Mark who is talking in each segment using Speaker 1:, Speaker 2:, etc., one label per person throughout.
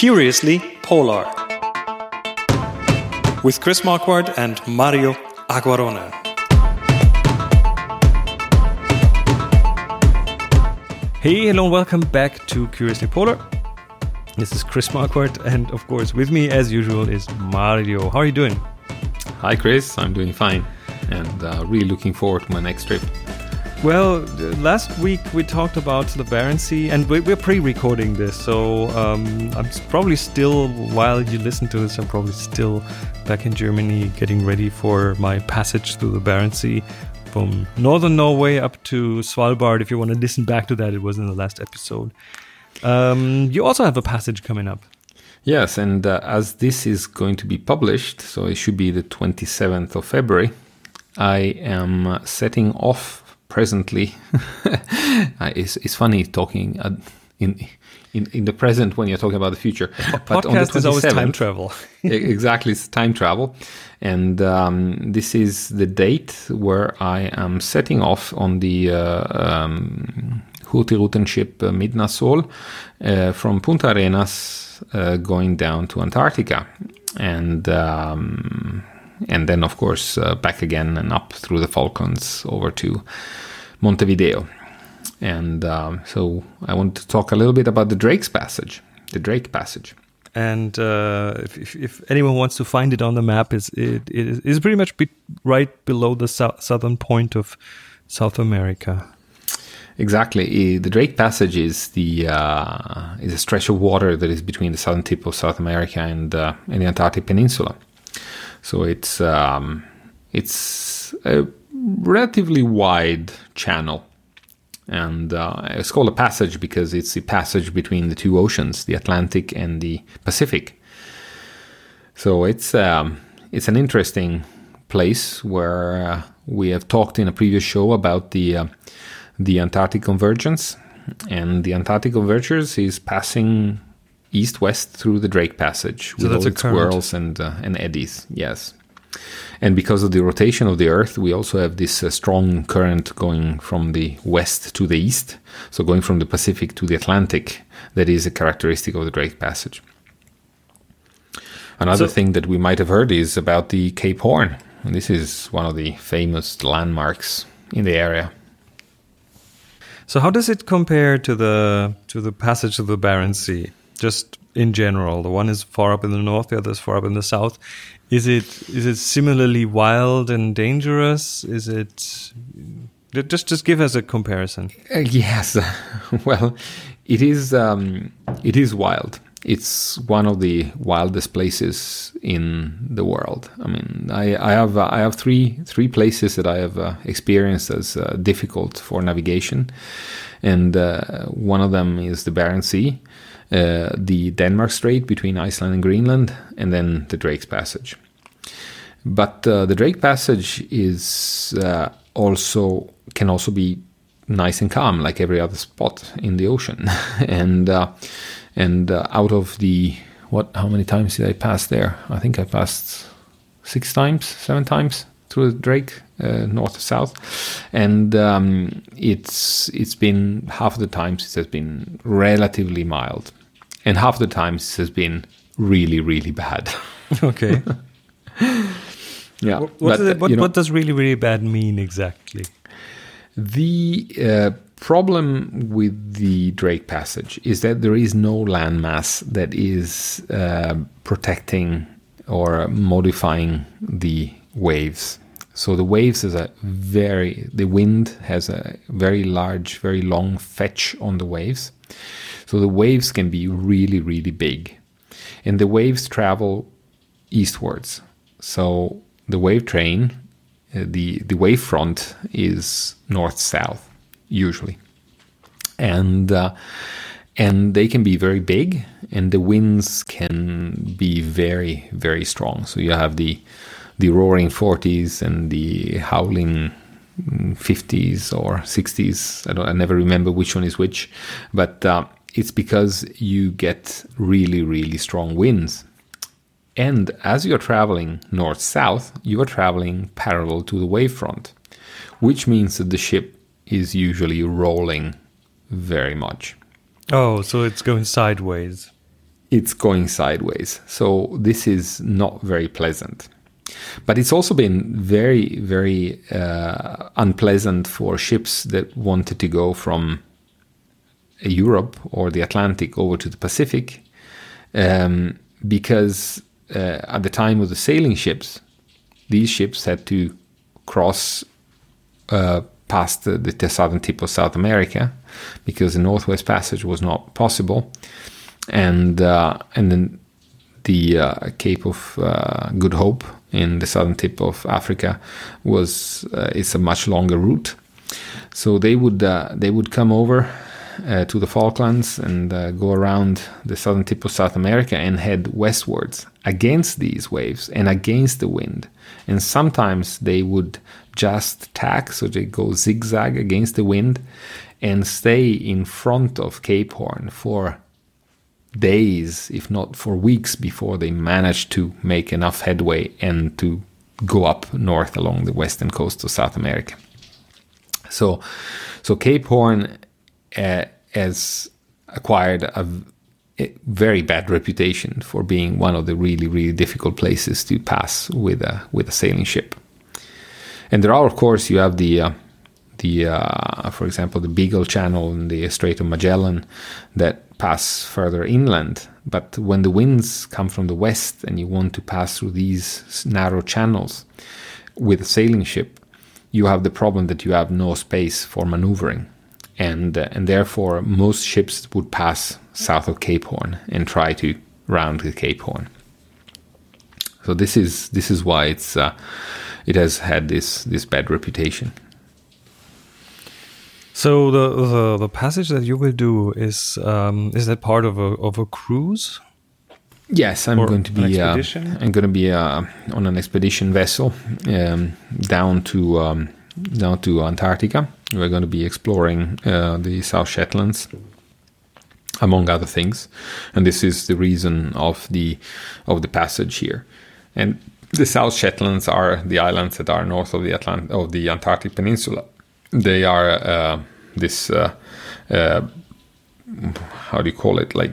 Speaker 1: Curiously Polar with Chris Marquardt and Mario Acquarone. Hey, hello, and welcome back to Curiously Polar. This is Chris Marquardt, and of course, with me as usual is Mario. How are you doing?
Speaker 2: Hi, Chris. I'm doing fine, and uh, really looking forward to my next trip.
Speaker 1: Well, last week we talked about the Barents Sea, and we're pre-recording this, so um, I'm probably still, while you listen to this, I'm probably still back in Germany getting ready for my passage through the Barents Sea from northern Norway up to Svalbard. If you want to listen back to that, it was in the last episode. Um, you also have a passage coming up.
Speaker 2: Yes, and uh, as this is going to be published, so it should be the 27th of February, I am uh, setting off presently. it's, it's funny talking uh, in, in in the present when you're talking about the future.
Speaker 1: But podcast is always time travel.
Speaker 2: exactly, it's time travel, and um, this is the date where I am setting off on the uh, um, ship uh, Midnatsol uh, from Punta Arenas, uh, going down to Antarctica, and. Um, and then of course uh, back again and up through the Falklands over to Montevideo. And um, so I want to talk a little bit about the Drake's Passage, the Drake Passage.
Speaker 1: And uh, if, if, if, anyone wants to find it on the map, it's, it, it is pretty much be right below the so- southern point of South America.
Speaker 2: Exactly. The Drake Passage is the uh, is a stretch of water that is between the southern tip of South America and, uh, and the Antarctic Peninsula. So it's um, it's a relatively wide channel. And uh, it's called a passage because it's the passage between the two oceans, the Atlantic and the Pacific. So it's um, it's an interesting place where uh, we have talked in a previous show about the uh, the Antarctic convergence, and the Antarctic convergence is passing east-west through the Drake Passage
Speaker 1: so with all its
Speaker 2: whirls and uh, and eddies. Yes, and because of the rotation of the Earth, we also have this uh, strong current going from the west to the east, so going from the Pacific to the Atlantic. That is a characteristic of the Drake Passage. Another so, thing that we might have heard is about the Cape Horn. And this is one of the famous landmarks in the area.
Speaker 1: So how does it compare to the to the passage of the Barents Sea? Just in general, the one is far up in the north, the other is far up in the south. Is it is it similarly wild and dangerous? Is it just just give us a comparison?
Speaker 2: Uh, yes, well, it is um, it is wild. It's one of the wildest places in the world. I mean, I, I have uh, I have three three places that I have uh, experienced as uh, difficult for navigation, and uh, one of them is the Barents Sea uh, the Denmark Strait between Iceland and Greenland, and then the Drake's Passage. But uh, the Drake Passage is uh, also can also be nice and calm, like every other spot in the ocean. and uh, and out of the what? How many times did I pass there? I think I passed six times, seven times through the Drake, uh, north to south, and um, it's it's been half of the times it has been relatively mild and half the times it has been really, really bad.
Speaker 1: okay.
Speaker 2: yeah.
Speaker 1: What, but, it, what, you know, what, does really, really bad mean exactly?
Speaker 2: The uh, problem with the Drake Passage is that there is no landmass that is uh, protecting or modifying the waves. So the waves is a very the wind has a very large, very long fetch on the waves. So the waves can be really, really big. And the waves travel eastwards. So the wave train, uh, the, the wave front is north south, usually. And, uh, and they can be very big, and the winds can be very, very strong. So you have the, the roaring 40s and the howling 50s or 60s. I, don't, I never remember which one is which, but uh, it's because you get really, really strong winds. And as you're traveling north south, you are traveling parallel to the wavefront, which means that the ship is usually rolling very much.
Speaker 1: Oh, so it's going sideways.
Speaker 2: it's going sideways. So this is not very pleasant. But it's also been very, very uh, unpleasant for ships that wanted to go from Europe or the Atlantic over to the Pacific, um, because uh, at the time of the sailing ships, these ships had to cross uh, past the, the, southern tip of South America because the Northwest Passage was not possible, and uh, and then the uh, Cape of uh, Good Hope in the southern tip of Africa was uh, it's a much longer route. So they would uh, they would come over uh, to the Falklands and uh, go around the southern tip of South America and head westwards against these waves and against the wind. And sometimes they would just tack, so they go zigzag against the wind and stay in front of Cape Horn for days, if not for weeks, before they managed to make enough headway and to go up north along the western coast of South America. So, so Cape Horn uh, has acquired a, a, very bad reputation for being one of the really, really difficult places to pass with a with a sailing ship. And there are, of course, you have the uh, the uh, for example the Beagle Channel and the Strait of Magellan that pass further inland. But when the winds come from the west and you want to pass through these narrow channels with a sailing ship, you have the problem that you have no space for maneuvering. And, uh, and therefore, most ships would pass south of Cape Horn and try to round the Cape Horn. So this is this is why it's uh, it has had this this bad reputation.
Speaker 1: So the, the, the passage that you will do is um, is that part of a of a cruise?
Speaker 2: Yes, I'm going to be. Uh, I'm going to be uh, on an expedition vessel um, down to um, down to Antarctica. We're going to be exploring uh, the South Shetlands, among other things, and this is the reason of the of the passage here. And the South Shetlands are the islands that are north of the Atlant- of the Antarctic Peninsula. They are uh, this uh, uh, how do you call it like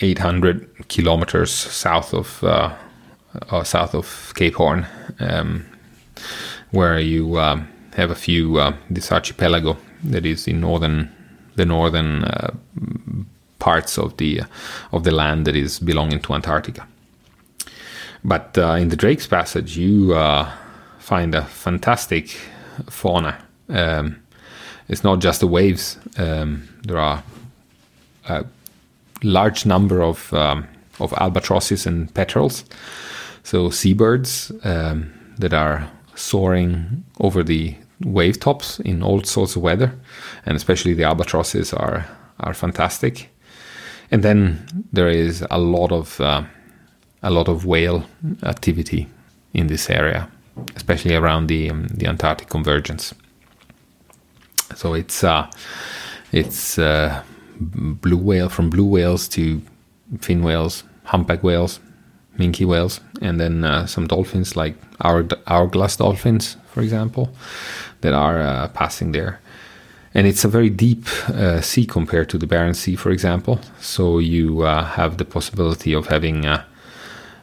Speaker 2: 800 kilometers south of uh, uh, south of Cape Horn, um, where you um, have a few uh, this archipelago that is in northern the northern parts of the of the land that is belonging to Antarctica. But in the Drake's Passage, you find a fantastic fauna. Um, it's not just the waves. Um, there are a large number of um, of albatrosses and petrels, so seabirds um, that are soaring over the wave tops in all sorts of weather, and especially the albatrosses are are fantastic. And then there is a lot of uh, a lot of whale activity in this area, especially around the um, the Antarctic convergence. So it's uh, it's uh, blue whale from blue whales to fin whales, humpback whales, minke whales, and then uh, some dolphins like our hourglass dolphins, for example, that are uh, passing there. And it's a very deep uh, sea compared to the Barents Sea, for example. So you uh, have the possibility of having uh,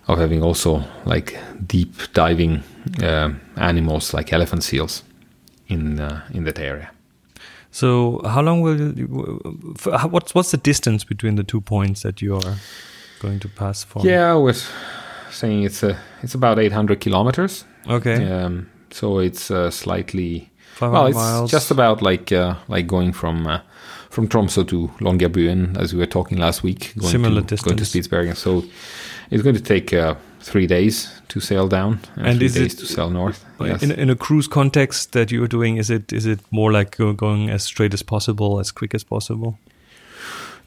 Speaker 2: of having also like deep diving uh, animals like elephant seals in in that area.
Speaker 1: So, how long will you, what's what's the distance between the two points that you are going to pass for?
Speaker 2: Yeah, I was saying it's a it's about 800 kilometers.
Speaker 1: Okay.
Speaker 2: Um, so it's uh, slightly well, it's miles. just about like uh, like going from uh, from Tromsø to Longyearbyen, as we were talking last week. Going
Speaker 1: Similar
Speaker 2: to,
Speaker 1: distance.
Speaker 2: Going to Spitsbergen. So it's going to take uh, three days to sail down and, and three days it, to sail north.
Speaker 1: Yes. In, in, a cruise context that you're doing, is it is it more like you're going as straight as possible, as quick as possible?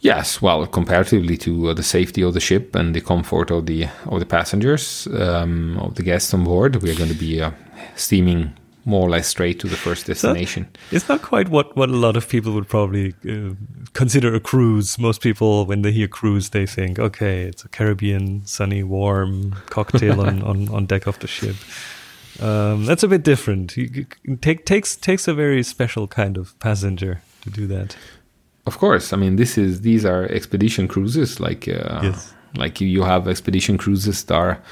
Speaker 2: Yes, well, comparatively to uh, the safety of the ship and the comfort of the of the passengers, um, of the guests on board, we are going to be uh, steaming more or less straight to the first destination.
Speaker 1: So it's not quite what, what a lot of people would probably uh, consider a cruise. Most people, when they hear cruise, they think, okay, it's a Caribbean, sunny, warm cocktail on, on, on deck of the ship. Um, that's a bit different. It take, takes takes a very special kind of passenger to do that.
Speaker 2: Of course, I mean this is these are expedition cruises like uh, yes. Like you, you have expedition cruises that are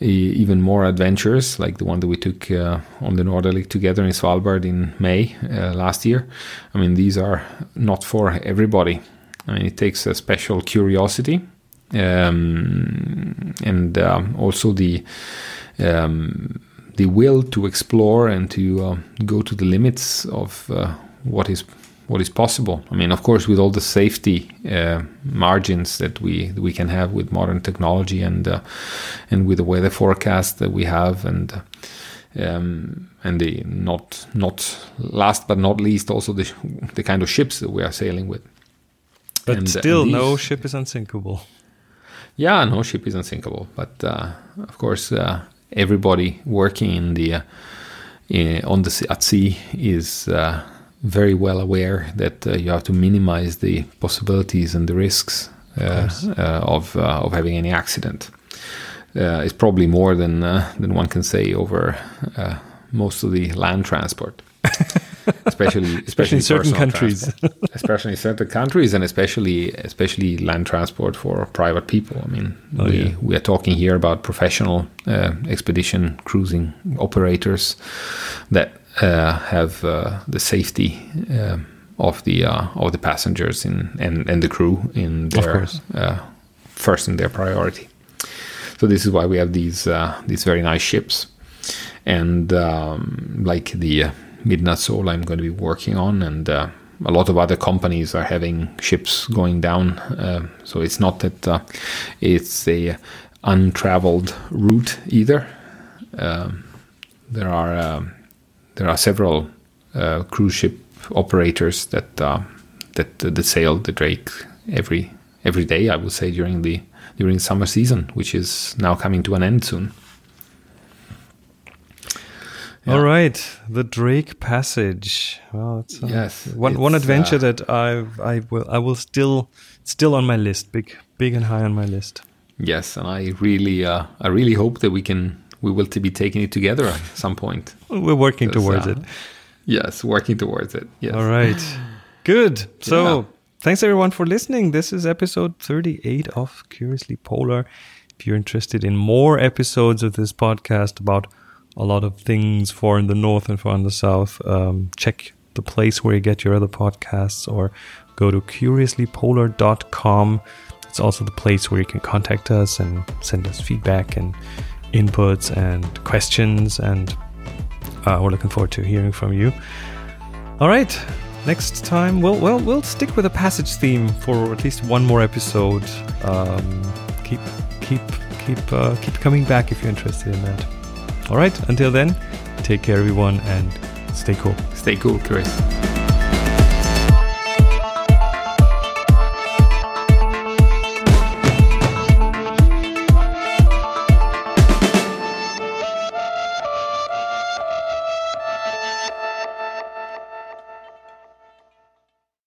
Speaker 2: even more adventurous, like the one that we took uh, on the Noorderlicht together in Svalbard in May uh, last year. I mean, these are not for everybody. I mean, it takes a special curiosity um, and um, also the um, the will to explore and to uh, go to the limits of uh, what is what is possible. I mean, of course, with all the safety uh, margins that we that we can have with modern technology and uh, and with the weather forecast that we have, and um, and the not not last but not least, also the the kind of ships that we are sailing with.
Speaker 1: But
Speaker 2: And, uh,
Speaker 1: still,
Speaker 2: these-
Speaker 1: no ship is unsinkable.
Speaker 2: Yeah, no ship is unsinkable, but uh, of course, uh, everybody working in the uh, in, on the at sea is uh, very well aware that uh, you have to minimize the possibilities and the risks uh, uh, of uh, of having any accident. Uh, it's probably more than uh, than one can say over uh, most of the land transport, especially especially
Speaker 1: in certain countries.
Speaker 2: especially in certain countries, and especially especially land transport for private people. I mean,
Speaker 1: Oh,
Speaker 2: we
Speaker 1: yeah.
Speaker 2: we are talking here about professional uh, expedition cruising operators that uh, have uh, the safety. um of the uh, of the passengers in, and and the crew in their uh, first in their priority. So this is why we have these uh, these very nice ships, and um, like the uh, Midnatsol, I'm going to be working on, and uh, a lot of other companies are having ships going down. Uh, so it's not that uh, it's a untraveled route either. Um, there are um, there are several uh, cruise ship operators that uh, that that sail the Drake every every day. I would say during the during summer season, which is now coming to an end soon. Yeah.
Speaker 1: All right, the Drake Passage. Well, it's uh,
Speaker 2: Yes,
Speaker 1: one one adventure
Speaker 2: uh,
Speaker 1: that I I will I will still still on my list, big big and high on my list.
Speaker 2: Yes, and I really uh, I really hope that we can we will to be taking it together at some point.
Speaker 1: We're working towards
Speaker 2: uh,
Speaker 1: it.
Speaker 2: Yes, working towards it. Yes.
Speaker 1: All right, good. So
Speaker 2: Yeah.
Speaker 1: thanks everyone for listening. This is episode thirty eight of Curiously Polar. If you're interested in more episodes of this podcast about a lot of things for in the north and for in the south, um, check the place where you get your other podcasts or go to curiouslypolar.com. It's also the place where you can contact us and send us feedback and inputs and questions. And uh, we're looking forward to hearing from you. All right. Next time, we'll well we'll stick with a passage theme for at least one more episode. Um, keep keep keep uh, keep coming back if you're interested in that. All right. Until then, take care, everyone, and stay cool.
Speaker 2: Stay cool, Chris.